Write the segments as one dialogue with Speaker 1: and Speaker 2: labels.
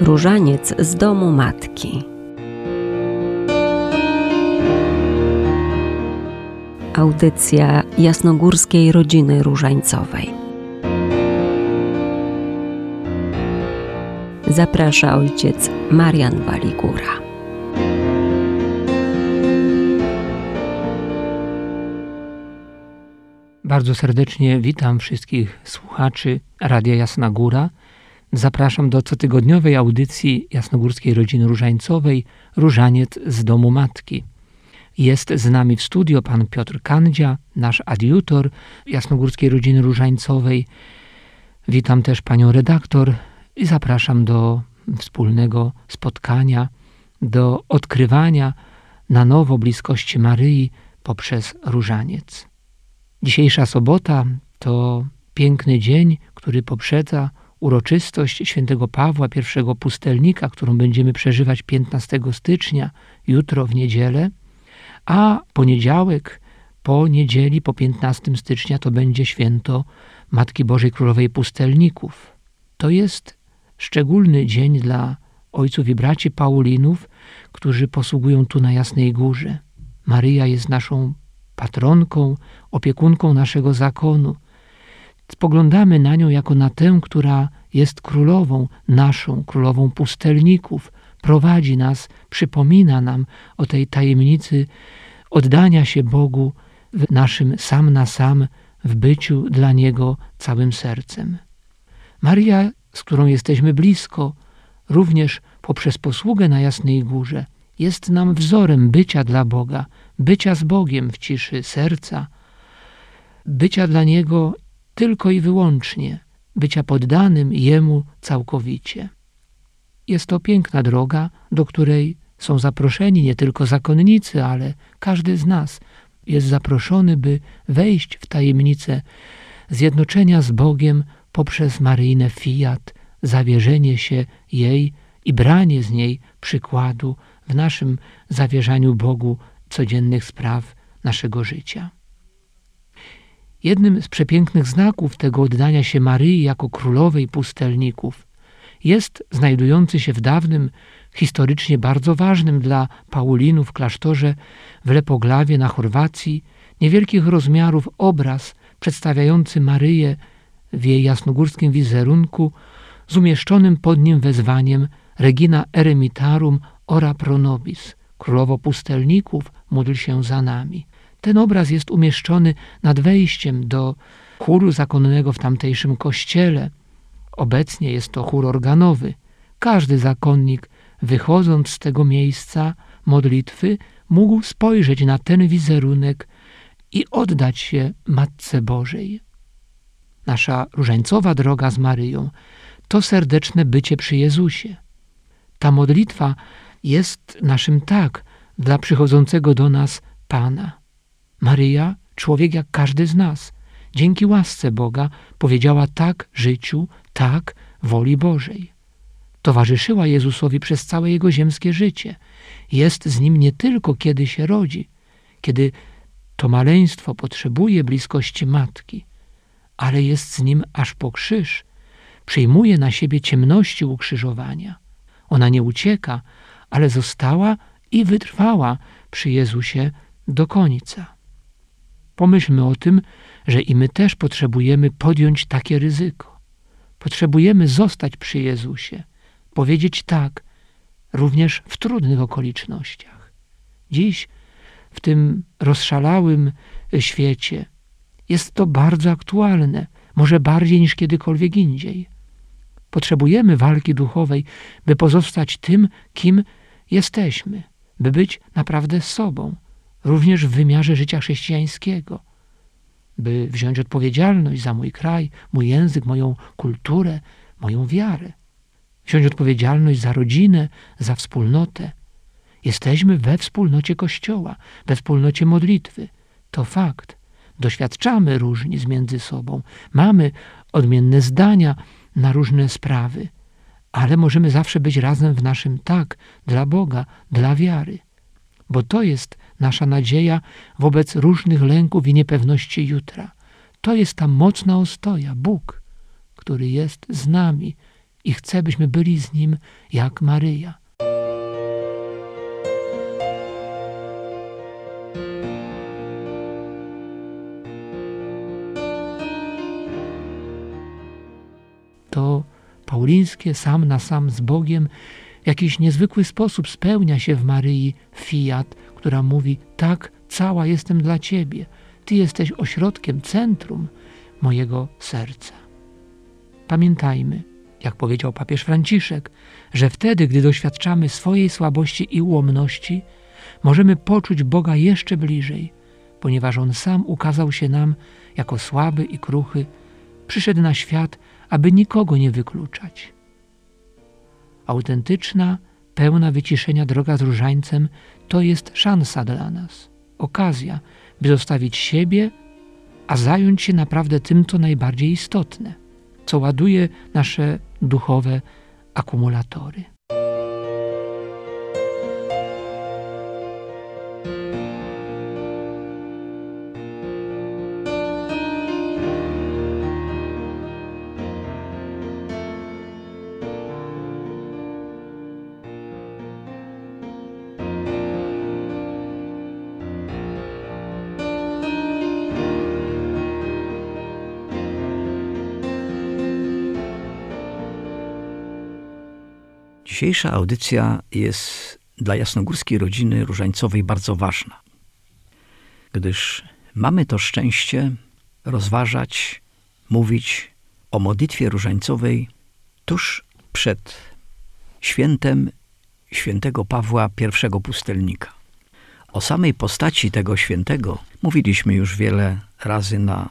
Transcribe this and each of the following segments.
Speaker 1: Różaniec z domu matki. Audycja jasnogórskiej rodziny różańcowej. Zaprasza ojciec Marian Waligura.
Speaker 2: Bardzo serdecznie witam wszystkich słuchaczy Radia Jasna Góra. Zapraszam do cotygodniowej audycji Jasnogórskiej Rodziny Różańcowej Różaniec z domu matki. Jest z nami w studio pan Piotr Kandzia, nasz adiutor Jasnogórskiej Rodziny Różańcowej. Witam też panią redaktor i zapraszam do wspólnego spotkania, do odkrywania na nowo bliskości Maryi poprzez różaniec. Dzisiejsza sobota to piękny dzień, który poprzedza uroczystość świętego Pawła, pierwszego pustelnika, którą będziemy przeżywać 15 stycznia, jutro w niedzielę, a poniedziałek po niedzieli, po 15 stycznia to będzie święto Matki Bożej Królowej Pustelników. To jest szczególny dzień dla ojców i braci Paulinów, którzy posługują tu na Jasnej Górze. Maryja jest naszą patronką, opiekunką naszego zakonu. Spoglądamy na nią jako na tę, która jest królową naszą, królową pustelników, prowadzi nas, przypomina nam o tej tajemnicy oddania się Bogu w naszym sam na sam, w byciu dla Niego całym sercem. Maria, z którą jesteśmy blisko, również poprzez posługę na Jasnej Górze, jest nam wzorem bycia dla Boga, bycia z Bogiem w ciszy serca, bycia dla Niego tylko i wyłącznie, bycia poddanym Jemu całkowicie. Jest to piękna droga, do której są zaproszeni nie tylko zakonnicy, ale każdy z nas jest zaproszony, by wejść w tajemnicę zjednoczenia z Bogiem poprzez Maryjne fiat, zawierzenie się jej i branie z niej przykładu w naszym zawierzaniu Bogu codziennych spraw naszego życia. Jednym z przepięknych znaków tego oddania się Maryi jako królowej pustelników jest znajdujący się w dawnym, historycznie bardzo ważnym dla Paulinów klasztorze w Lepoglawie na Chorwacji niewielkich rozmiarów obraz przedstawiający Maryję w jej jasnogórskim wizerunku z umieszczonym pod nim wezwaniem Regina Eremitarum ora pro nobis, królowo pustelników, módl się za nami. Ten obraz jest umieszczony nad wejściem do chóru zakonnego w tamtejszym kościele. Obecnie jest to chór organowy. Każdy zakonnik, wychodząc z tego miejsca modlitwy, mógł spojrzeć na ten wizerunek i oddać się Matce Bożej. Nasza różańcowa droga z Maryją to serdeczne bycie przy Jezusie. Ta modlitwa jest naszym tak dla przychodzącego do nas Pana. Maryja, człowiek jak każdy z nas, dzięki łasce Boga powiedziała tak życiu, tak woli Bożej. Towarzyszyła Jezusowi przez całe jego ziemskie życie. Jest z nim nie tylko kiedy się rodzi, kiedy to maleństwo potrzebuje bliskości matki, ale jest z nim aż po krzyż, przyjmuje na siebie ciemności ukrzyżowania. Ona nie ucieka, ale została i wytrwała przy Jezusie do końca. Pomyślmy o tym, że i my też potrzebujemy podjąć takie ryzyko. Potrzebujemy zostać przy Jezusie, powiedzieć tak, również w trudnych okolicznościach. Dziś, w tym rozszalałym świecie, jest to bardzo aktualne, może bardziej niż kiedykolwiek indziej. Potrzebujemy walki duchowej, by pozostać tym, kim jesteśmy, by być naprawdę sobą, również w wymiarze życia chrześcijańskiego, by wziąć odpowiedzialność za mój kraj, mój język, moją kulturę, moją wiarę, wziąć odpowiedzialność za rodzinę, za wspólnotę. Jesteśmy we wspólnocie Kościoła, we wspólnocie modlitwy. To fakt. Doświadczamy różnic między sobą, mamy odmienne zdania na różne sprawy, ale możemy zawsze być razem w naszym tak dla Boga, dla wiary, bo to jest nasza nadzieja wobec różnych lęków i niepewności jutra. To jest ta mocna ostoja, Bóg, który jest z nami i chce, byśmy byli z Nim jak Maryja. To paulińskie sam na sam z Bogiem w jakiś niezwykły sposób spełnia się w Maryi fiat, która mówi: Tak, cała jestem dla Ciebie. Ty jesteś ośrodkiem, centrum mojego serca. Pamiętajmy, jak powiedział papież Franciszek, że wtedy, gdy doświadczamy swojej słabości i ułomności, możemy poczuć Boga jeszcze bliżej, ponieważ On sam ukazał się nam jako słaby i kruchy, przyszedł na świat, aby nikogo nie wykluczać. Autentyczna, pełna wyciszenia droga z różańcem to jest szansa dla nas, okazja, by zostawić siebie, a zająć się naprawdę tym, co najbardziej istotne, co ładuje nasze duchowe akumulatory.
Speaker 3: Dzisiejsza audycja jest dla jasnogórskiej rodziny różańcowej bardzo ważna, gdyż mamy to szczęście rozważać, mówić o modlitwie różańcowej tuż przed świętem świętego Pawła I pustelnika. O samej postaci tego świętego mówiliśmy już wiele razy na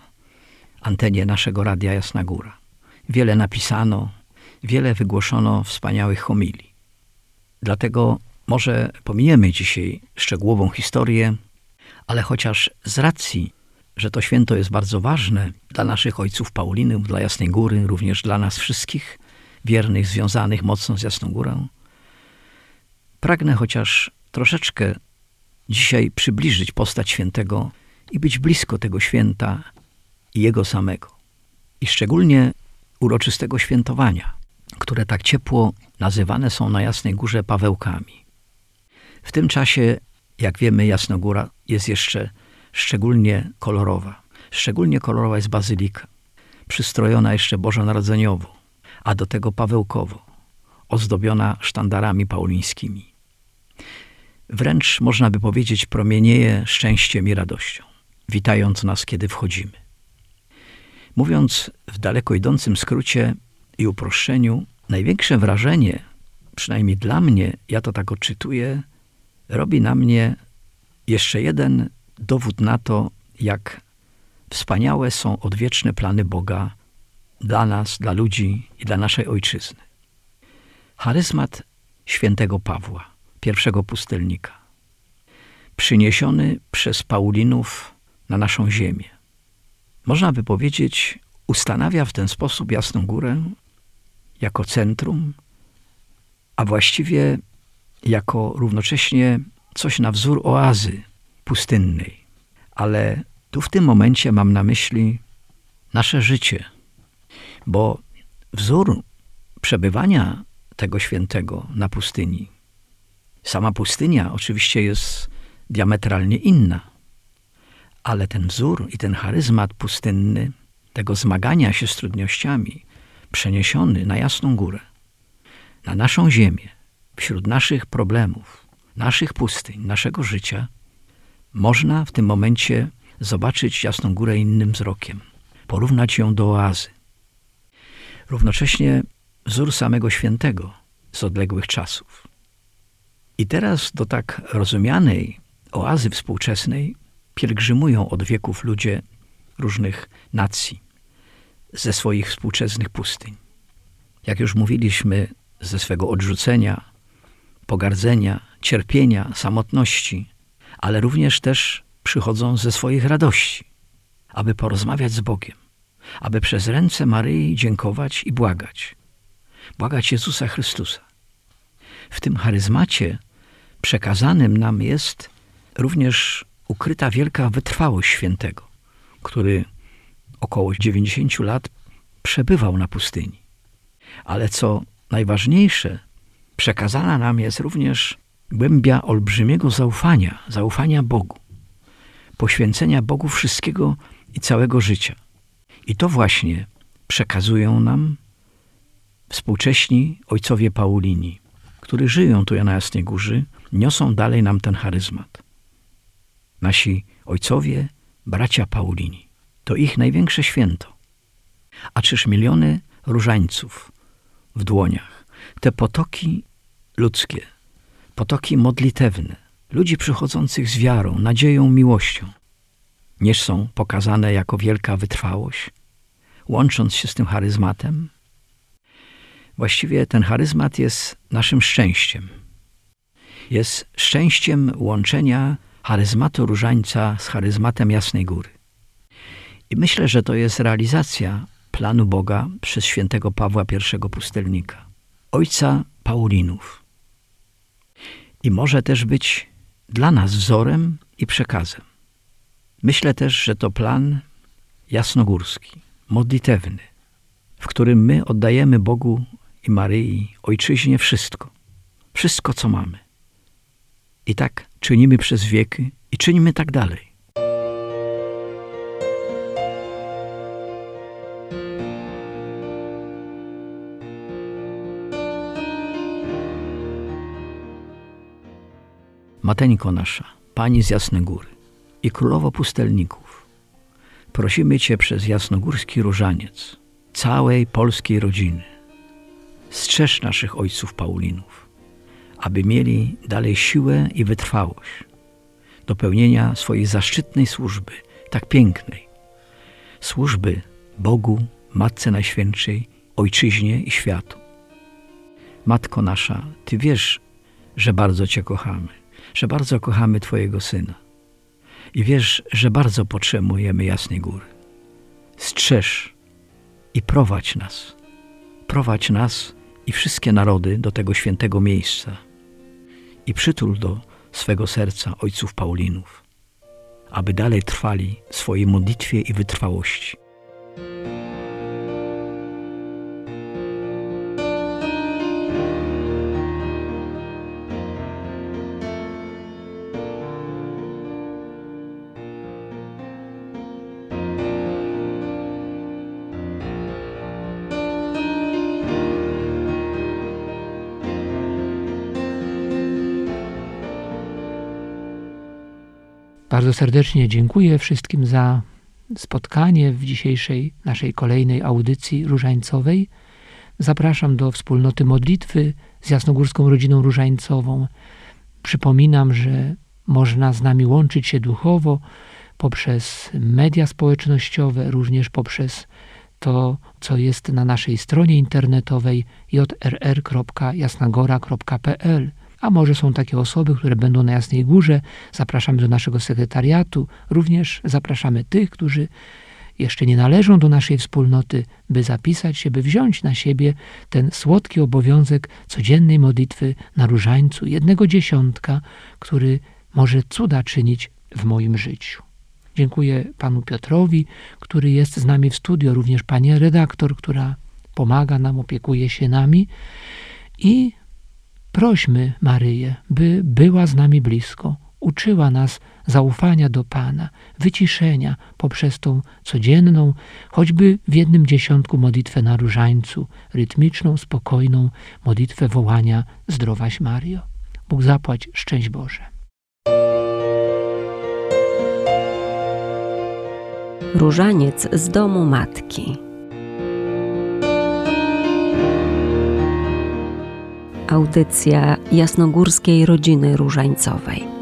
Speaker 3: antenie naszego Radia Jasna Góra. Wiele napisano, wiele wygłoszono wspaniałych homilii. Dlatego może pominiemy dzisiaj szczegółową historię, ale chociaż z racji, że to święto jest bardzo ważne dla naszych ojców Paulinów, dla Jasnej Góry, również dla nas wszystkich, wiernych, związanych mocno z Jasną Górą, pragnę chociaż troszeczkę dzisiaj przybliżyć postać świętego i być blisko tego święta i jego samego. I szczególnie uroczystego świętowania, które tak ciepło nazywane są na Jasnej Górze Pawełkami. W tym czasie, jak wiemy, Jasnogóra jest jeszcze szczególnie kolorowa. Szczególnie kolorowa jest bazylika, przystrojona jeszcze bożonarodzeniowo, a do tego pawełkowo, ozdobiona sztandarami paulińskimi. Wręcz można by powiedzieć promienieje szczęściem i radością, witając nas, kiedy wchodzimy. Mówiąc w daleko idącym skrócie, i uproszczeniu, największe wrażenie, przynajmniej dla mnie, ja to tak odczytuję, robi na mnie jeszcze jeden dowód na to, jak wspaniałe są odwieczne plany Boga dla nas, dla ludzi i dla naszej ojczyzny. Charyzmat świętego Pawła, pierwszego pustelnika, przyniesiony przez Paulinów na naszą ziemię. Można by powiedzieć, ustanawia w ten sposób Jasną Górę jako centrum, a właściwie jako równocześnie coś na wzór oazy pustynnej. Ale tu w tym momencie mam na myśli nasze życie, bo wzór przebywania tego świętego na pustyni, sama pustynia oczywiście jest diametralnie inna, ale ten wzór i ten charyzmat pustynny, tego zmagania się z trudnościami, przeniesiony na jasną górę, na naszą ziemię, wśród naszych problemów, naszych pustyń, naszego życia, można w tym momencie zobaczyć jasną górę innym wzrokiem, porównać ją do oazy. Równocześnie wzór samego świętego z odległych czasów. I teraz do tak rozumianej oazy współczesnej pielgrzymują od wieków ludzie różnych nacji ze swoich współczesnych pustyń. Jak już mówiliśmy, ze swego odrzucenia, pogardzenia, cierpienia, samotności, ale również też przychodzą ze swoich radości, aby porozmawiać z Bogiem, aby przez ręce Maryi dziękować i błagać. Błagać Jezusa Chrystusa. W tym charyzmacie przekazanym nam jest również ukryta wielka wytrwałość świętego, który około 90 lat przebywał na pustyni. Ale co najważniejsze, przekazana nam jest również głębia olbrzymiego zaufania, zaufania Bogu, poświęcenia Bogu wszystkiego i całego życia. I to właśnie przekazują nam współcześni ojcowie Paulini, którzy żyją tu na Jasnej Górze, niosą dalej nam ten charyzmat. Nasi ojcowie, bracia Paulini, to ich największe święto. A czyż miliony różańców w dłoniach, te potoki ludzkie, potoki modlitewne, ludzi przychodzących z wiarą, nadzieją, miłością, nie są pokazane jako wielka wytrwałość, łącząc się z tym charyzmatem? Właściwie ten charyzmat jest naszym szczęściem. Jest szczęściem łączenia charyzmatu różańca z charyzmatem Jasnej Góry. I myślę, że to jest realizacja planu Boga przez świętego Pawła I pustelnika, ojca Paulinów. I może też być dla nas wzorem i przekazem. Myślę też, że to plan jasnogórski, modlitewny, w którym my oddajemy Bogu i Maryi, Ojczyźnie wszystko, wszystko co mamy. I tak czynimy przez wieki i czynimy tak dalej. Mateńko nasza, Pani z Jasnej Góry i Królowo Pustelników, prosimy Cię przez jasnogórski różaniec, całej polskiej rodziny, strzeż naszych ojców Paulinów, aby mieli dalej siłę i wytrwałość do pełnienia swojej zaszczytnej służby, tak pięknej, służby Bogu, Matce Najświętszej, Ojczyźnie i światu. Matko nasza, Ty wiesz, że bardzo Cię kochamy, że bardzo kochamy Twojego Syna i wiesz, że bardzo potrzebujemy Jasnej Góry. Strzeż i prowadź nas. Prowadź nas i wszystkie narody do tego świętego miejsca i przytul do swego serca ojców Paulinów, aby dalej trwali w swojej modlitwie i wytrwałości.
Speaker 2: Bardzo serdecznie dziękuję wszystkim za spotkanie w dzisiejszej naszej kolejnej audycji różańcowej. Zapraszam do wspólnoty modlitwy z Jasnogórską Rodziną Różańcową. Przypominam, że można z nami łączyć się duchowo poprzez media społecznościowe, również poprzez to, co jest na naszej stronie internetowej jrr.jasnagora.pl a może są takie osoby, które będą na Jasnej Górze. Zapraszamy do naszego sekretariatu. Również zapraszamy tych, którzy jeszcze nie należą do naszej wspólnoty, by zapisać się, by wziąć na siebie ten słodki obowiązek codziennej modlitwy na różańcu, jednego dziesiątka, który może cuda czynić w moim życiu. Dziękuję panu Piotrowi, który jest z nami w studio, również pani redaktor, która pomaga nam, opiekuje się nami i Prośmy Maryję, by była z nami blisko, uczyła nas zaufania do Pana, wyciszenia poprzez tą codzienną, choćby w jednym dziesiątku modlitwę na różańcu, rytmiczną, spokojną modlitwę wołania Zdrowaś Mario. Bóg zapłać, szczęść Boże.
Speaker 1: Różaniec z domu matki. Audycja jasnogórskiej rodziny różańcowej.